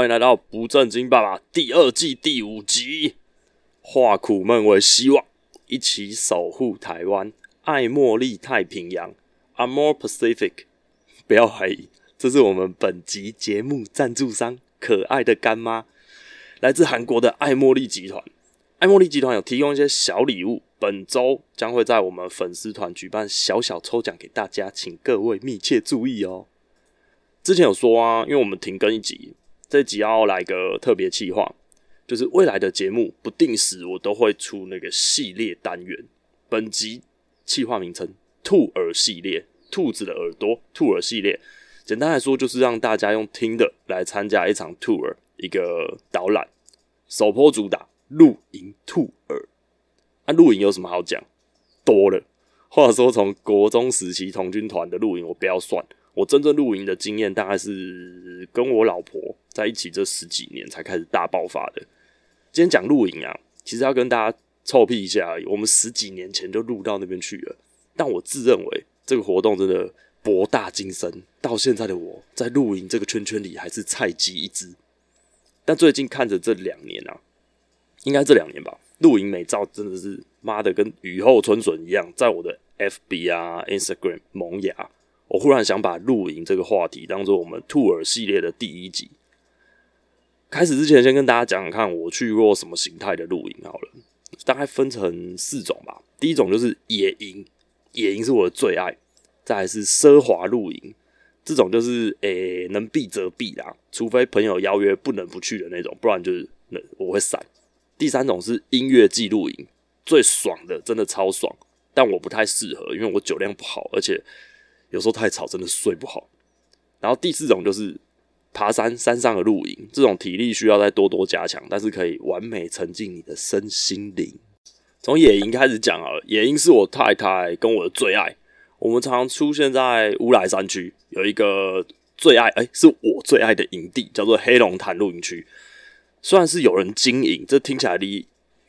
欢迎来到不正经爸爸第二季第五集。化苦闷为希望，一起守护台湾，爱茉莉太平洋，Amore Pacific。不要怀疑，这是我们本集节目赞助商，可爱的干妈，来自韩国的爱茉莉集团。爱茉莉集团有提供一些小礼物，本周将会在我们粉丝团举办小小抽奖给大家，请各位密切注意哦。之前有说啊，因为我们停更一集，这集要来个特别企划，就是未来的节目不定时我都会出那个系列单元。本集企划名称“兔耳系列”，兔子的耳朵，兔耳系列。简单来说，就是让大家用听的来参加一场 tour，一个导览。首波主打露营兔耳。那露营有什么好讲？多了。话说，从国中时期童军团的露营，我不要算。我真正露营的经验，大概是跟我老婆在一起这十几年才开始大爆发的。今天讲露营啊，其实要跟大家臭屁一下而已。我们十几年前就露到那边去了，但我自认为这个活动真的博大精深。到现在的我在露营这个圈圈里还是菜鸡一只。但最近看着这两年啊，应该这两年吧，露营美照真的是妈的跟雨后春笋一样，在我的 FB 啊、Instagram 萌芽。我忽然想把露营这个话题当做我们兔耳系列的第一集。开始之前，先跟大家讲讲看我去过什么形态的露营好了，大概分成四种吧。第一种就是野营，野营是我的最爱。再来是奢华露营，这种就是诶、能避则避啦，除非朋友邀约不能不去的那种，不然就是那我会闪。第三种是音乐季露营，最爽的，真的超爽，但我不太适合，因为我酒量不好，而且。有时候太吵，真的睡不好。然后第四种就是爬山，山上的露营，这种体力需要再多多加强，但是可以完美沉浸你的身心灵。从野营开始讲好了，野营是我太太跟我的最爱。我们常常出现在乌来山区，有一个最爱，哎、是我最爱的营地，叫做黑龙潭露营区。虽然是有人经营，这听起来离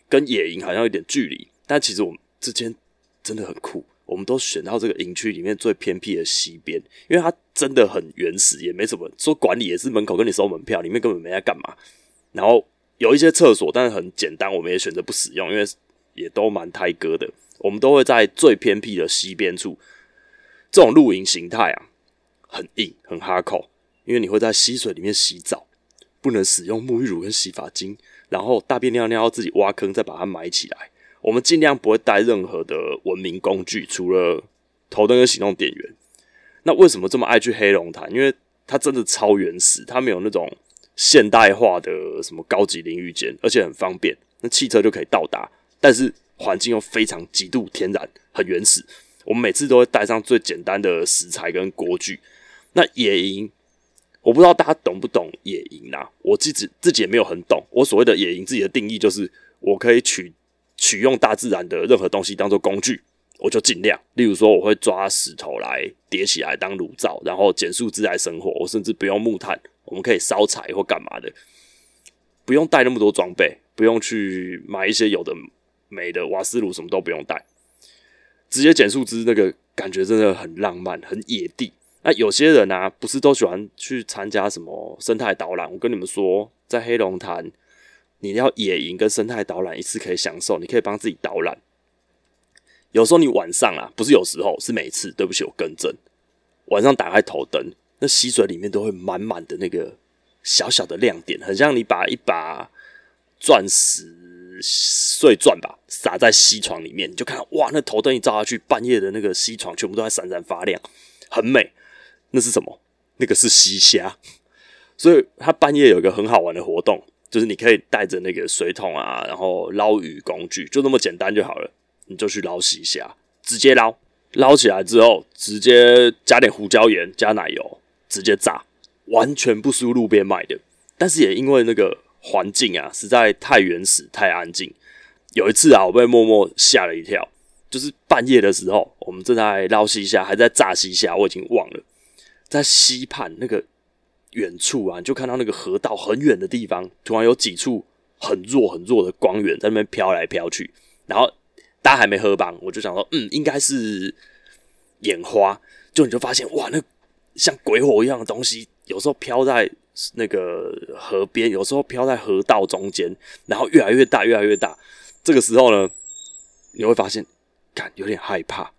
跟野营好像有点距离，但其实我们之间真的很酷。我们都选到这个营区里面最偏僻的西边，因为它真的很原始，也没什么说管理，也是门口跟你收门票，里面根本没在干嘛。然后有一些厕所，但是很简单，我们也选择不使用，因为也都蛮胎哥的。我们都会在最偏僻的西边处。这种露营形态啊，很硬，很哈口，因为你会在溪水里面洗澡，不能使用沐浴乳跟洗发精，然后大便尿尿要自己挖坑，再把它埋起来。我们尽量不会带任何的文明工具，除了头灯跟行动电源。那为什么这么爱去黑龙潭？因为它真的超原始，它没有那种现代化的什么高级淋浴间，而且很方便，那汽车就可以到达。但是环境又非常极度天然，很原始。我们每次都会带上最简单的食材跟锅具。那野营，我不知道大家懂不懂野营啊？我自己自己也没有很懂。我所谓的野营，自己的定义就是我可以取。取用大自然的任何东西当做工具，我就尽量。例如说，我会抓石头来叠起来当炉灶，然后捡树枝来生火。我甚至不用木炭，我们可以烧柴或干嘛的，不用带那么多装备，不用去买一些有的没的瓦斯炉，什么都不用带，直接捡树枝，那个感觉真的很浪漫，很野地。那有些人啊，不是都喜欢去参加什么生态导览？我跟你们说，在黑龙潭。你要野营跟生态导览一次可以享受，你可以帮自己导览。有时候你晚上啊，不是有时候，是每次。对不起，我更正。晚上打开头灯，那溪水里面都会满满的那个小小的亮点，很像你把一把钻石碎钻吧撒在溪床里面，你就看到哇，那头灯一照下去，半夜的那个溪床全部都在闪闪发亮，很美。那是什么？那个是溪虾。所以它半夜有一个很好玩的活动。就是你可以带着那个水桶啊，然后捞鱼工具，就那么简单就好了。你就去捞溪虾，直接捞，捞起来之后，直接加点胡椒盐，加奶油，直接炸，完全不输路边卖的。但是也因为那个环境啊，实在太原始、太安静。有一次啊，我被默默吓了一跳，就是半夜的时候，我们正在捞西虾，还在炸西虾，我已经忘了，在溪畔那个。远处啊，你就看到那个河道很远的地方，突然有几处很弱很弱的光源在那边飘来飘去。然后大家还没喝棒，我就想说，嗯，应该是眼花。就你就发现，哇，那像鬼火一样的东西，有时候飘在那个河边，有时候飘在河道中间，然后越来越大，越来越大。这个时候呢，你会发现，感有点害怕。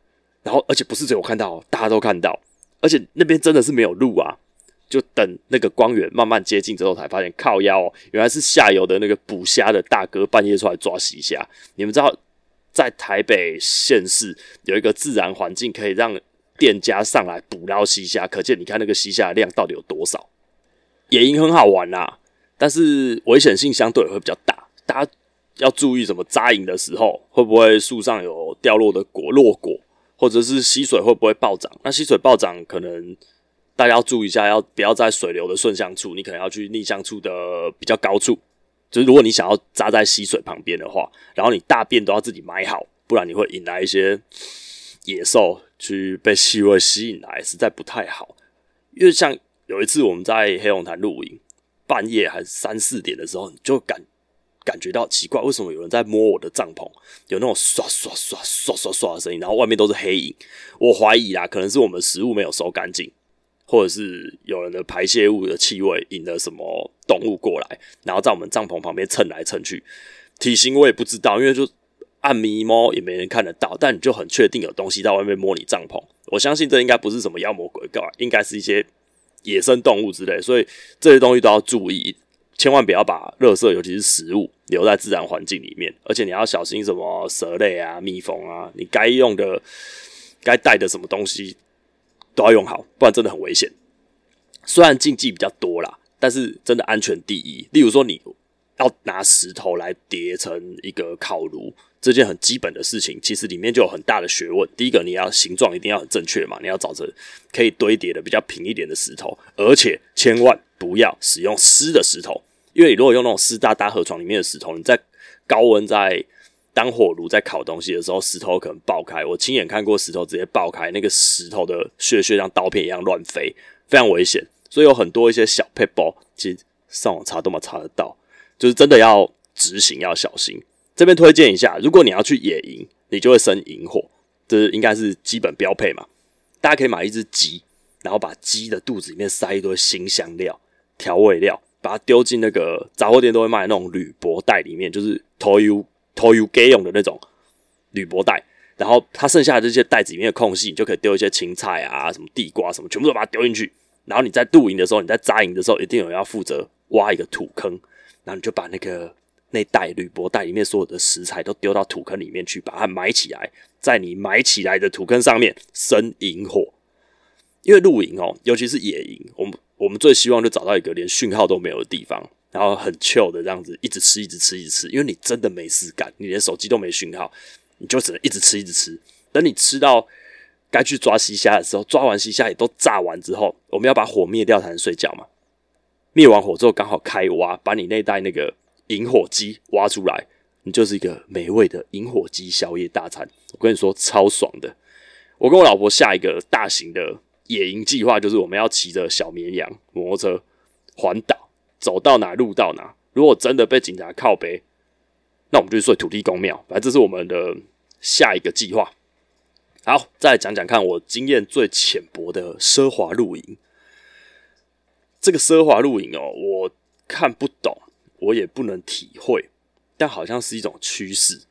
然后，而且不是只有看到，大家都看到，而且那边真的是没有路啊。就等那个光源慢慢接近之后，才发现靠腰哦，原来是下游的那个捕虾的大哥半夜出来抓溪虾。你们知道，在台北县市有一个自然环境可以让店家上来捕捞溪虾，可见你看那个溪虾的量到底有多少。野营很好玩啦，但是危险性相对会比较大，大家要注意什么扎营的时候会不会树上有掉落的果落果，或者是溪水会不会暴涨？那溪水暴涨可能。大家要注意一下，要不要在水流的顺向处？你可能要去逆向处的比较高处。就是如果你想要扎在溪水旁边的话，然后你大便都要自己埋好，不然你会引来一些野兽去被气味吸引来，实在不太好。因为像有一次我们在黑龙潭露营，半夜还是三四点的时候，你就感感觉到奇怪，为什么有人在摸我的帐篷？有那种刷刷刷刷刷刷的声音，然后外面都是黑影。我怀疑啦，可能是我们食物没有收干净。或者是有人的排泄物的气味引了什么动物过来，然后在我们帐篷旁边蹭来蹭去，体型我也不知道，因为就暗迷摸也没人看得到，但你就很确定有东西在外面摸你帐篷。我相信这应该不是什么妖魔鬼怪，应该是一些野生动物之类，所以这些东西都要注意，千万不要把垃圾，尤其是食物留在自然环境里面，而且你要小心什么蛇类啊、蜜蜂啊，你该用的、该带的什么东西。都要用好，不然真的很危险。虽然禁忌比较多啦，但是真的安全第一。例如说，你要拿石头来叠成一个烤炉，这件很基本的事情，其实里面就有很大的学问。第一个，你要形状一定要很正确嘛，你要找着可以堆叠的比较平一点的石头，而且千万不要使用湿的石头，因为你如果用那种湿哒哒河床里面的石头，你在高温在。当火炉在烤东西的时候，石头可能爆开。我亲眼看过石头直接爆开，那个石头的屑屑像刀片一样乱飞，非常危险。所以有很多一些小撇步，其实上网查都嘛查得到，就是真的要执行要小心。这边推荐一下，如果你要去野营，你就会生营火，这是应该是基本标配嘛。大家可以买一只鸡，然后把鸡的肚子里面塞一堆新香料、调味料，把它丢进那个杂货店都会卖的那种铝箔袋里面，就是头油。投油给用的那种铝箔袋，然后它剩下的这些袋子里面的空隙，你就可以丢一些青菜啊、什么地瓜什么，全部都把它丢进去。然后你在露营的时候，你在扎营的时候，一定有人要负责挖一个土坑，然后你就把那个那袋铝箔袋里面所有的食材都丢到土坑里面去，把它埋起来，在你埋起来的土坑上面生营火。因为露营哦，尤其是野营，我们我们最希望就找到一个连讯号都没有的地方。然后很 chill 的这样子，一直吃，一直吃，一直吃，因为你真的没事干，你连手机都没讯号，你就只能一直吃，一直吃。等你吃到该去抓西虾的时候，抓完西虾也都炸完之后，我们要把火灭掉才能睡觉嘛。灭完火之后，刚好开挖，把你那袋那个引火鸡挖出来，你就是一个美味的引火鸡宵夜大餐。我跟你说，超爽的。我跟我老婆下一个大型的野营计划，就是我们要骑着小绵羊摩托车环岛。走到哪录到哪。如果真的被警察靠北，那我们就去睡土地公庙。反正这是我们的下一个计划。好，再讲讲看我经验最浅薄的奢华露营。这个奢华露营哦，我看不懂，我也不能体会，但好像是一种趋势。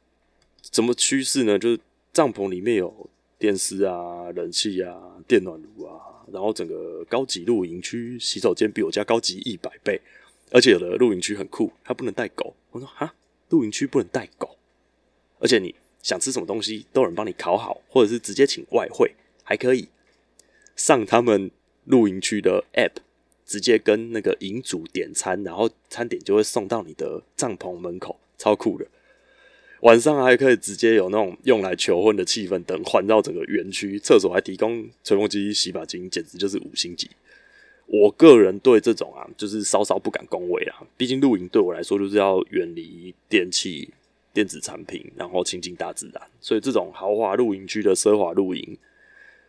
什么趋势呢？就是帐篷里面有电视啊、冷气啊、电暖炉啊，然后整个高级露营区洗手间比我家高级一百倍。而且有的露营区很酷，它不能带狗。我说哈，露营区不能带狗，而且你想吃什么东西都有人帮你烤好，或者是直接请外烩，还可以上他们露营区的 App，直接跟那个营主点餐，然后餐点就会送到你的帐篷门口，超酷的。晚上还可以直接有那种用来求婚的气氛灯环绕整个园区，厕所还提供吹风机、洗发精，简直就是五星级。我个人对这种啊，就是稍稍不敢恭维啊。毕竟露营对我来说，就是要远离电器、电子产品，然后亲近大自然。所以这种豪华露营区的奢华露营，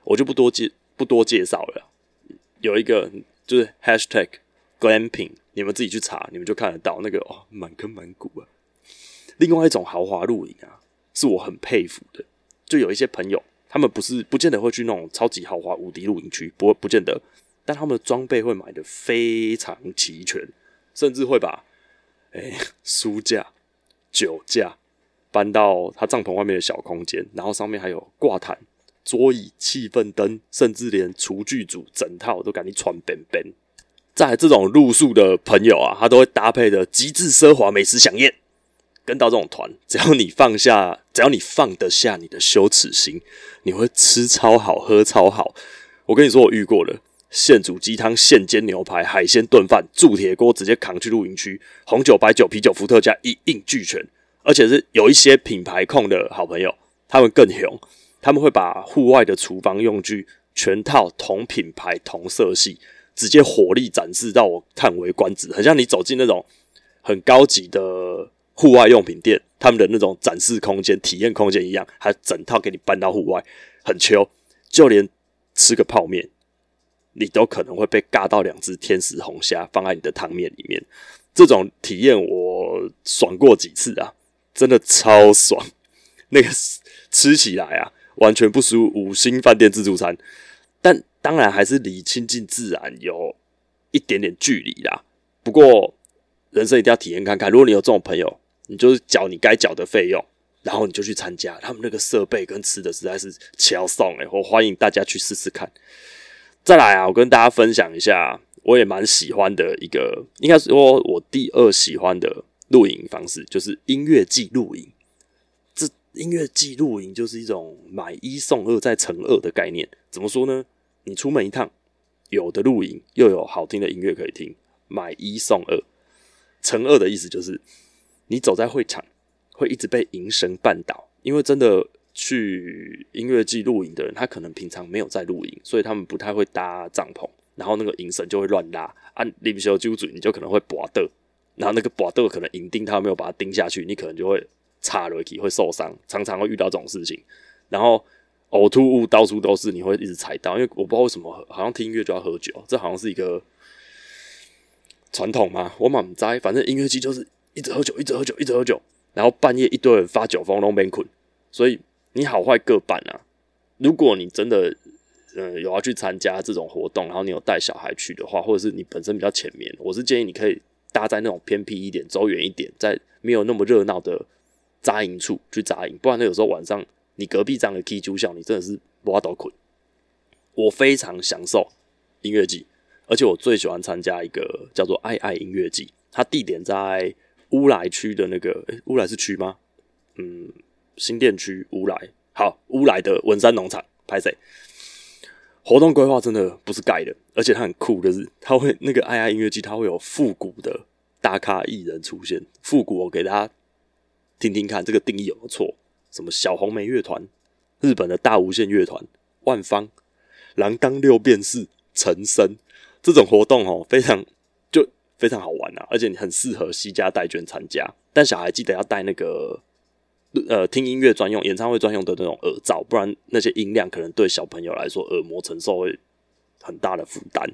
我就不多介不多介绍了。有一个就是 Hashtag Glamping，你们自己去查，你们就看得到那个哦，满坑满谷啊。另外一种豪华露营啊，是我很佩服的。就有一些朋友，他们不是不见得会去那种超级豪华无敌露营区，不不见得。但他们的装备会买的非常齐全，甚至会把哎书架、酒架搬到他帐篷外面的小空间，然后上面还有挂毯、桌椅、气氛灯，甚至连厨具组整套都赶紧穿边边。在这种露宿的朋友啊，他都会搭配的极致奢华美食饗宴。跟到这种团，只要你放下，只要你放得下你的羞耻心，你会吃超好，喝超好。我跟你说，我遇过了，现煮鸡汤、现煎牛排、海鲜炖饭、铸铁锅直接扛去露营区，红酒、白酒、啤酒、伏特加一应俱全。而且是有一些品牌控的好朋友，他们更凶，他们会把户外的厨房用具全套同品牌、同色系，直接火力展示，到我叹为观止。很像你走进那种很高级的。户外用品店，他们的那种展示空间、体验空间一样，还整套给你搬到户外，很秋。就连吃个泡面，你都可能会被尬到两只天使红虾放在你的汤面里面。这种体验我爽过几次啊，真的超爽。那个吃起来啊，完全不输五星饭店自助餐，但当然还是离亲近自然有一点点距离啦。不过人生一定要体验看看，如果你有这种朋友。你就是缴你该缴的费用，然后你就去参加。他们那个设备跟吃的实在是超爽诶，我欢迎大家去试试看。再来啊，我跟大家分享一下，我也蛮喜欢的一个，应该说我第二喜欢的露营方式，就是音乐季露营。这音乐季露营就是一种买一送二再乘二的概念。怎么说呢？你出门一趟，有的露营又有好听的音乐可以听，买一送二。乘二的意思就是。你走在会场，会一直被银声绊倒，因为真的去音乐季露营的人，他可能平常没有在露营，所以他们不太会搭帐篷，然后那个营绳就会乱拉，按临时揪嘴，你就可能会拔豆，然后那个拔豆可能营钉他没有把它钉下去，你可能就会插了一会受伤，常常会遇到这种事情，然后呕吐物到处都是，你会一直踩到，因为我不知道为什么，好像听音乐就要喝酒，这好像是一个传统嘛，我满栽，反正音乐季就是。一直喝酒，一直喝酒，一直喝酒，然后半夜一堆人发酒疯都没困，所以你好坏各半啊。如果你真的嗯有要去参加这种活动，然后你有带小孩去的话，或者是你本身比较浅眠，我是建议你可以搭在那种偏僻一点、走远一点，在没有那么热闹的扎营处去扎营，不然呢有时候晚上你隔壁这样的 K 住校，你真的是挖到困。我非常享受音乐季，而且我最喜欢参加一个叫做爱爱音乐季，它地点在。乌来区的那个，诶、乌来是区吗？嗯，新店区乌来，好，乌来的文山农场，拍谢？活动规划真的不是盖的，而且它很酷，就是它会那个爱爱音乐季，它会有复古的大咖艺人出现。复古，我给大家听听看，这个定义有没有错？什么小红梅乐团、日本的大无限乐团、万芳、郎当六便士、陈升这种活动哦，非常就。非常好玩啊，而且你很适合西家带眷参加。但小孩记得要带那个呃听音乐专用、演唱会专用的那种耳罩，不然那些音量可能对小朋友来说耳膜承受会很大的负担。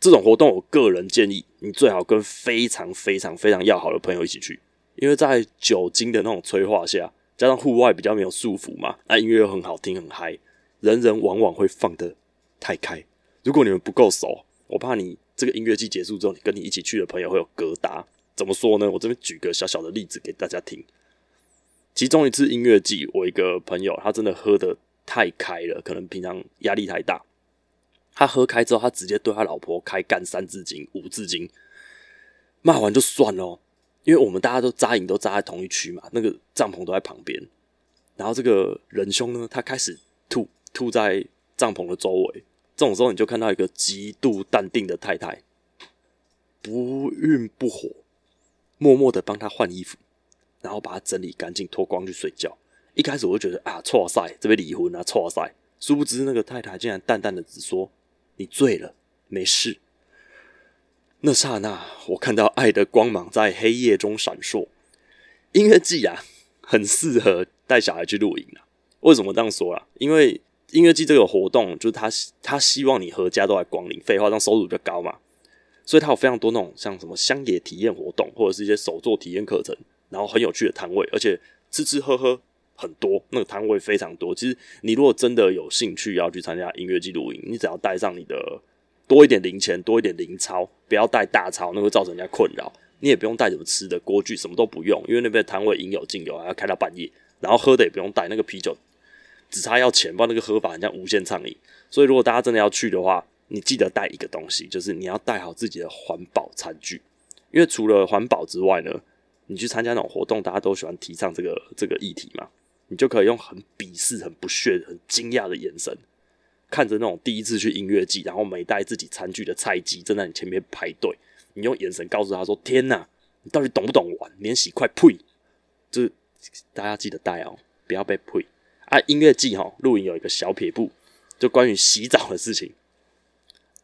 这种活动，我个人建议你最好跟非常非常非常要好的朋友一起去，因为在酒精的那种催化下，加上户外比较没有束缚嘛，那音乐又很好听很嗨，人人往往会放得太开。如果你们不够熟，我怕你。这个音乐季结束之后，你跟你一起去的朋友会有疙瘩。怎么说呢？我这边举个小小的例子给大家听。其中一次音乐季，我一个朋友他真的喝得太开了，可能平常压力太大。他喝开之后，他直接对他老婆开干三字经、五字经，骂完就算了。因为我们大家都扎营都扎在同一区嘛，那个帐篷都在旁边。然后这个仁兄呢，他开始吐吐在帐篷的周围。这种时候，你就看到一个极度淡定的太太，不愠不火，默默的帮他换衣服，然后把它整理干净，脱光去睡觉。一开始我就觉得啊，错赛，这边离婚啊，错赛。殊不知那个太太竟然淡淡的只说：“你醉了，没事。”那刹那，我看到爱的光芒在黑夜中闪烁。音乐季啊，很适合带小孩去露营啊。为什么这样说啊？因为音乐季这个活动，就是他他希望你阖家都来光临，废话，让收入比较高嘛，所以他有非常多那种像什么乡野体验活动，或者是一些手作体验课程，然后很有趣的摊位，而且吃吃喝喝很多，那个摊位非常多。其实你如果真的有兴趣要去参加音乐记录营，你只要带上你的多一点零钱，多一点零钞，不要带大钞，那会造成人家困扰。你也不用带什么吃的锅具，什么都不用，因为那边摊位应有尽有，还要开到半夜。然后喝的也不用带，那个啤酒只差要钱，不然那个喝法很像无限畅饮。所以如果大家真的要去的话，你记得带一个东西，就是你要带好自己的环保餐具，因为除了环保之外呢，你去参加那种活动，大家都喜欢提倡这个这个议题嘛，你就可以用很鄙视、很不屑、很惊讶的眼神，看着那种第一次去音乐季，然后没带自己餐具的菜鸡正在你前面排队，你用眼神告诉他说：“天哪，你到底懂不懂玩？免洗筷呸！”就是大家记得带哦，不要被呸啊！音乐季哈，露营有一个小撇步，就关于洗澡的事情。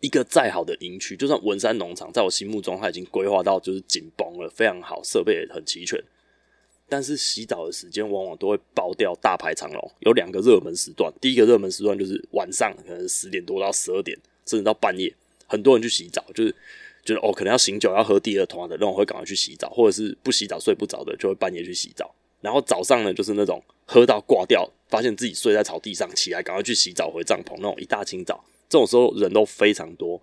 一个再好的营区，就算文山农场，在我心目中，它已经规划到就是紧绷了，非常好，设备也很齐全。但是洗澡的时间往往都会爆掉，大排长龙。有两个热门时段，第一个热门时段就是晚上，可能十点多到十二点，甚至到半夜，很多人去洗澡，就是觉得哦，可能要醒酒要喝第二桶的那种，会赶快去洗澡，或者是不洗澡睡不着的，就会半夜去洗澡。然后早上呢，就是那种喝到挂掉，发现自己睡在草地上，起来赶快去洗澡回帐篷那种一大清早。这种时候人都非常多，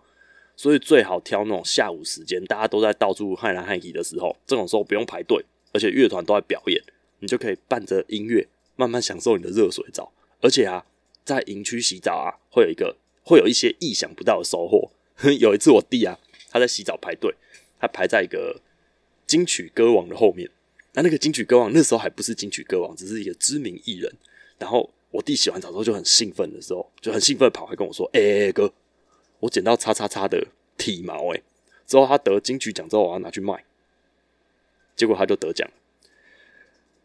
所以最好挑那种下午时间，大家都在到处嗨来嗨去的时候。这种时候不用排队，而且乐团都在表演，你就可以伴着音乐慢慢享受你的热水澡。而且啊，在营区洗澡啊，会有一个会有一些意想不到的收获。有一次我弟啊，他在洗澡排队，他排在一个金曲歌王的后面。那那个金曲歌王那时候还不是金曲歌王，只是一个知名艺人。然后。我弟洗完澡之后就很兴奋的时候，就很兴奋跑来跟我说：“哎、哥，我捡到叉叉叉的体毛哎！之后他得金曲奖之后，我要拿去卖。结果他就得奖。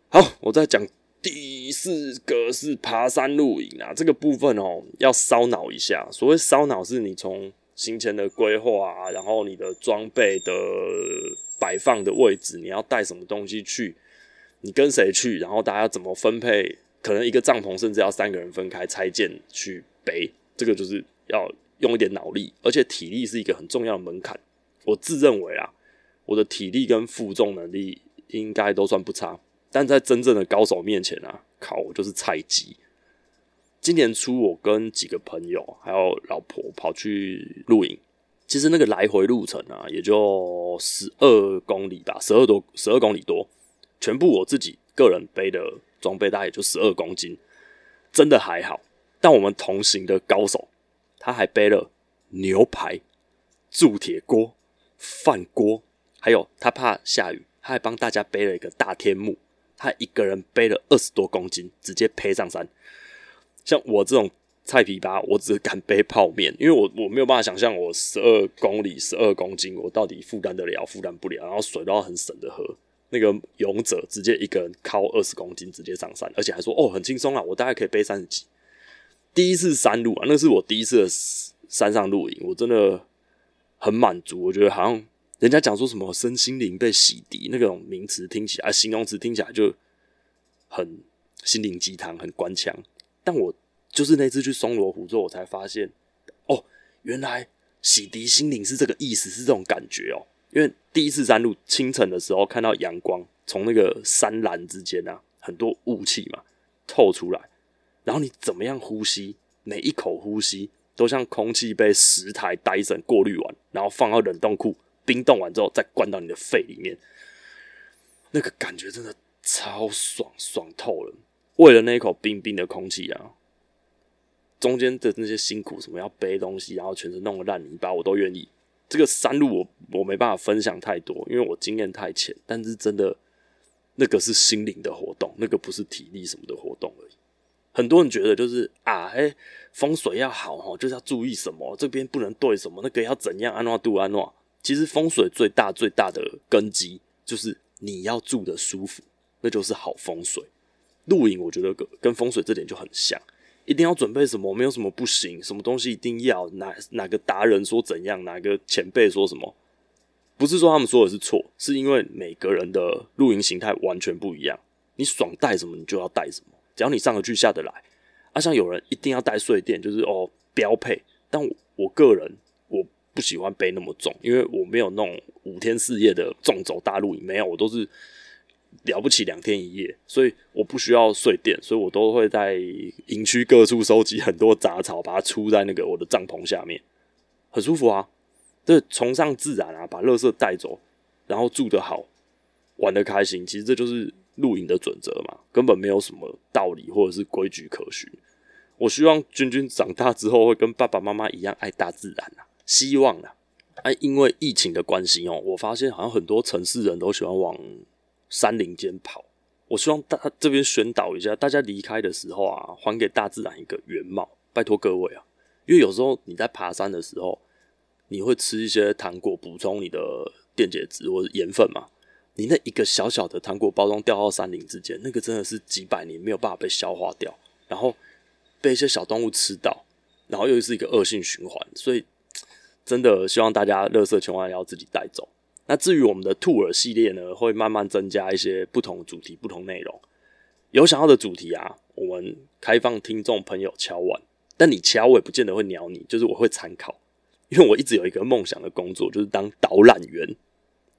好，我再讲第四个是爬山露营啊，这个部分哦要烧脑一下。所谓烧脑，是你从行前的规划啊，然后你的装备的摆放的位置，你要带什么东西去，你跟谁去，然后大家怎么分配。”可能一个帐篷甚至要三个人分开拆建去背，这个就是要用一点脑力，而且体力是一个很重要的门槛。我自认为啊，我的体力跟负重能力应该都算不差，但在真正的高手面前啊，靠，我就是菜鸡。今年初，我跟几个朋友还有老婆跑去露营，其实那个来回路程啊，也就十二公里吧，十二多，十二公里多，全部我自己个人背的。装备大概也就十二公斤，真的还好。但我们同行的高手，他还背了牛排、铸铁锅、饭锅，还有他怕下雨，他还帮大家背了一个大天幕。他一个人背了二十多公斤，直接背上山。像我这种菜皮吧，我只敢背泡面，因为我我没有办法想象我十二公里、十二公斤，我到底负担得了，负担不了，然后水都要很省的喝。那个勇者直接一个人靠二十公斤直接上山，而且还说哦很轻松啊，我大概可以背三十几。第一次山路啊，那是我第一次的山上露营，我真的很满足。我觉得好像人家讲说什么身心灵被洗涤那种名词听起来，形容词听起来就很心灵鸡汤，很官腔。但我就是那次去松罗湖之后，我才发现哦，原来洗涤心灵是这个意思，是这种感觉哦。因为第一次山路清晨的时候，看到阳光从那个山峦之间啊，很多雾气嘛透出来，然后你怎么样呼吸，每一口呼吸都像空气被十台戴森过滤完，然后放到冷冻库冰冻完之后再灌到你的肺里面，那个感觉真的超爽，爽透了。为了那一口冰冰的空气啊，中间的那些辛苦，什么要背东西，然后全身弄个烂泥巴，我都愿意。这个山路我我没办法分享太多，因为我经验太浅。但是真的，那个是心灵的活动，那个不是体力什么的活动而已。很多人觉得就是啊，哎，风水要好哦，就是要注意什么，这边不能对什么，那个要怎样安诺度安诺。其实风水最大最大的根基就是你要住得舒服，那就是好风水。露营我觉得跟跟风水这点就很像。一定要准备什么？没有什么不行，什么东西一定要？哪哪个达人说怎样？哪个前辈说什么？不是说他们说的是错，是因为每个人的露营形态完全不一样。你爽带什么，你就要带什么。只要你上得去下得来。啊，像有人一定要带睡垫，就是哦标配。但我，我个人我不喜欢背那么重，因为我没有那种五天四夜的重走大露营，没有，我都是。了不起两天一夜，所以我不需要睡垫，所以我都会在营区各处收集很多杂草，把它出在那个我的帐篷下面。很舒服啊。这崇尚自然啊，把垃圾带走，然后住得好，玩得开心，其实这就是露营的准则嘛，根本没有什么道理或者是规矩可循。我希望君君长大之后会跟爸爸妈妈一样爱大自然啊，希望啊。哎，因为疫情的关系哦，我发现好像很多城市人都喜欢往山林间跑。我希望大这边宣导一下，大家离开的时候啊，还给大自然一个原貌，拜托各位啊。因为有时候你在爬山的时候，你会吃一些糖果补充你的电解质或者盐分嘛？你那一个小小的糖果包装掉到山林之间，那个真的是几百年没有办法被消化掉，然后被一些小动物吃到，然后又是一个恶性循环。所以真的希望大家垃圾千万要自己带走。那至于我们的兔耳系列呢，会慢慢增加一些不同主题、不同内容。有想要的主题啊，我们开放听众朋友敲碗，但你敲我也不见得会鸟你，就是我会参考。因为我一直有一个梦想的工作，就是当导览员，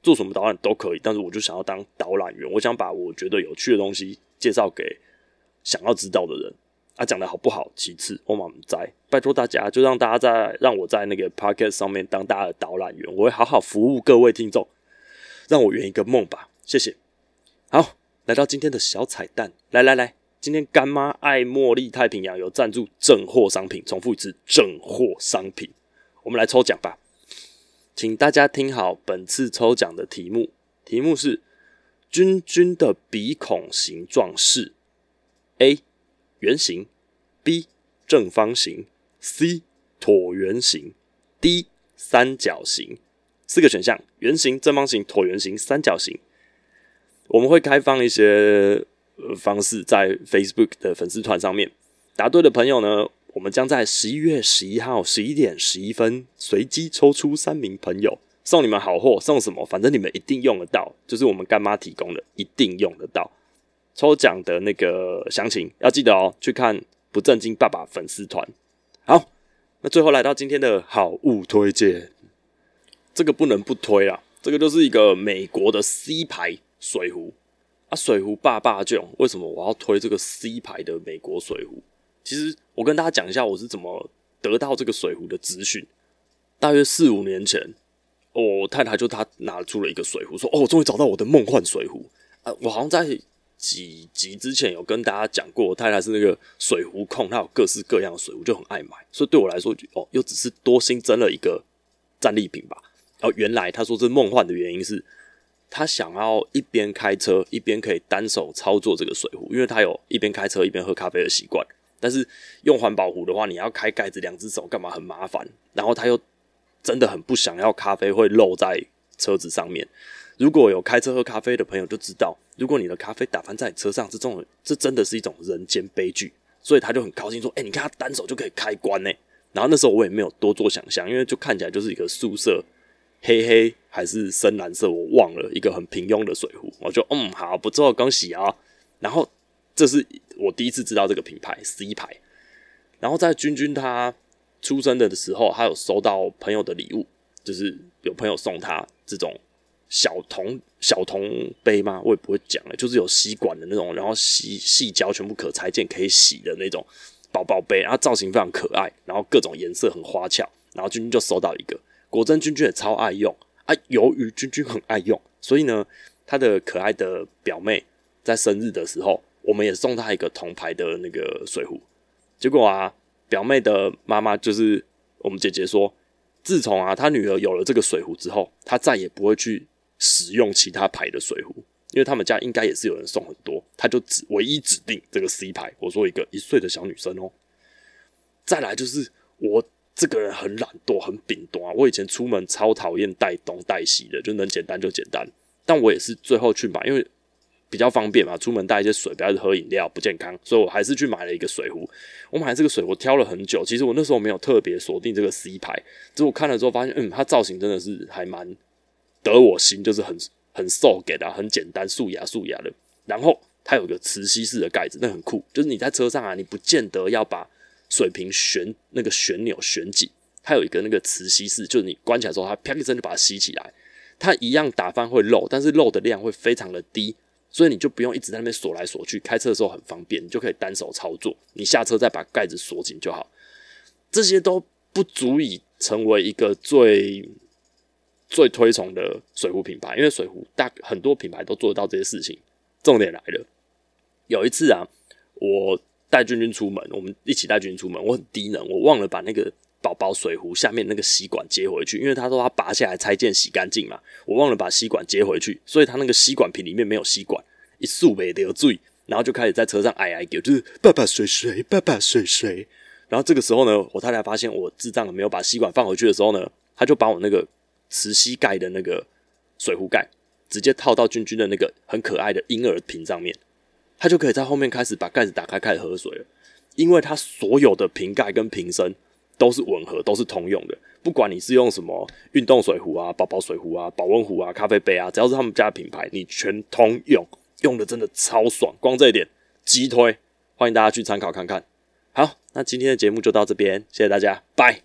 做什么导览都可以，但是我就想要当导览员。我想把我觉得有趣的东西介绍给想要知道的人。啊，讲的好不好？其次，我满在拜托大家，就让大家在让我在那个 podcast 上面当大家的导览员，我会好好服务各位听众，让我圆一个梦吧。谢谢。好，来到今天的小彩蛋，来来来，今天干妈爱茉莉太平洋有赞助正货商品，重复一次，正货商品。我们来抽奖吧，请大家听好本次抽奖的题目，题目是君君的鼻孔形状是 A 圆形，B 正方形，C 椭圆形，D 三角形，四个选项：圆形、正方形、椭圆形、三角形。我们会开放一些呃方式在 Facebook 的粉丝团上面，答对的朋友呢，我们将在十一月十一号十一点十一分随机抽出三名朋友，送你们好货。送什么？反正你们一定用得到，就是我们干妈提供的，一定用得到。抽奖的那个详情要记得哦，去看不正经爸爸粉丝团。好，那最后来到今天的好物推荐，这个不能不推啦，这个就是一个美国的 C 牌水壶啊，水壶爸爸就。为什么我要推这个 C 牌的美国水壶？其实我跟大家讲一下我是怎么得到这个水壶的资讯。大约四五年前，我太太就她拿出了一个水壶，说：“哦，我终于找到我的梦幻水壶啊！”我好像在几集之前有跟大家讲过，太太是那个水壶控，她有各式各样的水壶，就很爱买。所以对我来说，哦，又只是多新增了一个战利品吧。然后原来她说这梦幻的原因是，她想要一边开车一边可以单手操作这个水壶，因为她有一边开车一边喝咖啡的习惯。但是用环保壶的话，你要开盖子，两只手干嘛很麻烦。然后他又真的很不想要咖啡会漏在车子上面。如果有开车喝咖啡的朋友就知道，如果你的咖啡打翻在你车上，这种这真的是一种人间悲剧。所以他就很高兴说：“哎，你看他单手就可以开关呢。”然后那时候我也没有多做想象，因为就看起来就是一个素色，黑黑还是深蓝色，我忘了，一个很平庸的水壶。我就嗯，好，不错，恭喜啊。然后。这是我第一次知道这个品牌 C 牌，然后在君君他出生的时候，他有收到朋友的礼物，就是有朋友送他这种小铜小铜杯吗？我也不会讲了，就是有吸管的那种，然后细细胶全部可拆件可以洗的那种宝宝杯，然后造型非常可爱，然后各种颜色很花俏，然后君君就收到一个，果真君君也超爱用啊。由于君君很爱用，所以呢，他的可爱的表妹在生日的时候。我们也送他一个铜牌的那个水壶，结果啊，表妹的妈妈就是我们姐姐说，自从啊她女儿有了这个水壶之后，她再也不会去使用其他牌的水壶，因为他们家应该也是有人送很多，她就只唯一指定这个 C 牌。我说一个一岁的小女生哦，再来就是我这个人很懒惰，很秉多啊，我以前出门超讨厌带东带西的，就能简单就简单，但我也是最后去买，因为。比较方便嘛，出门带一些水，不要喝饮料不健康，所以我还是去买了一个水壶。我买这个水壶挑了很久，其实我那时候没有特别锁定这个 C 牌，只是我看了之后发现，嗯，它造型真的是还蛮得我心，就是很很瘦给的，很简单，素雅素雅的。然后它有个磁吸式的盖子，那很酷，就是你在车上啊，你不见得要把水瓶旋那个旋钮旋紧，它有一个那个磁吸式，就是你关起来之后，它啪一声就把它吸起来，它一样打翻会漏，但是漏的量会非常的低。所以你就不用一直在那边锁来锁去，开车的时候很方便，你就可以单手操作。你下车再把盖子锁紧就好。这些都不足以成为一个最最推崇的水壶品牌，因为水壶大很多品牌都做得到这些事情。重点来了，有一次啊，我带君君出门，我们一起带君君出门，我很低能，我忘了把那个宝宝水壶下面那个吸管接回去，因为他说他拔下来拆件洗干净嘛，我忘了把吸管接回去，所以他那个吸管瓶里面没有吸管，一束没得罪，然后就开始在车上哎哎叫，就是爸爸水水，爸爸水水。然后这个时候呢，我太太发现我智障了，没有把吸管放回去的时候呢，他就把我那个磁吸盖的那个水壶盖直接套到君君的那个很可爱的婴儿瓶上面，他就可以在后面开始把盖子打开，开始喝水了。因为它所有的瓶盖跟瓶身都是吻合，都是通用的，不管你是用什么运动水壶啊、宝宝水壶啊、保温壶啊、咖啡杯啊，只要是他们家的品牌，你全通用，用的真的超爽。光这一点，激推，欢迎大家去参考看看。好，那今天的节目就到这边，谢谢大家，拜。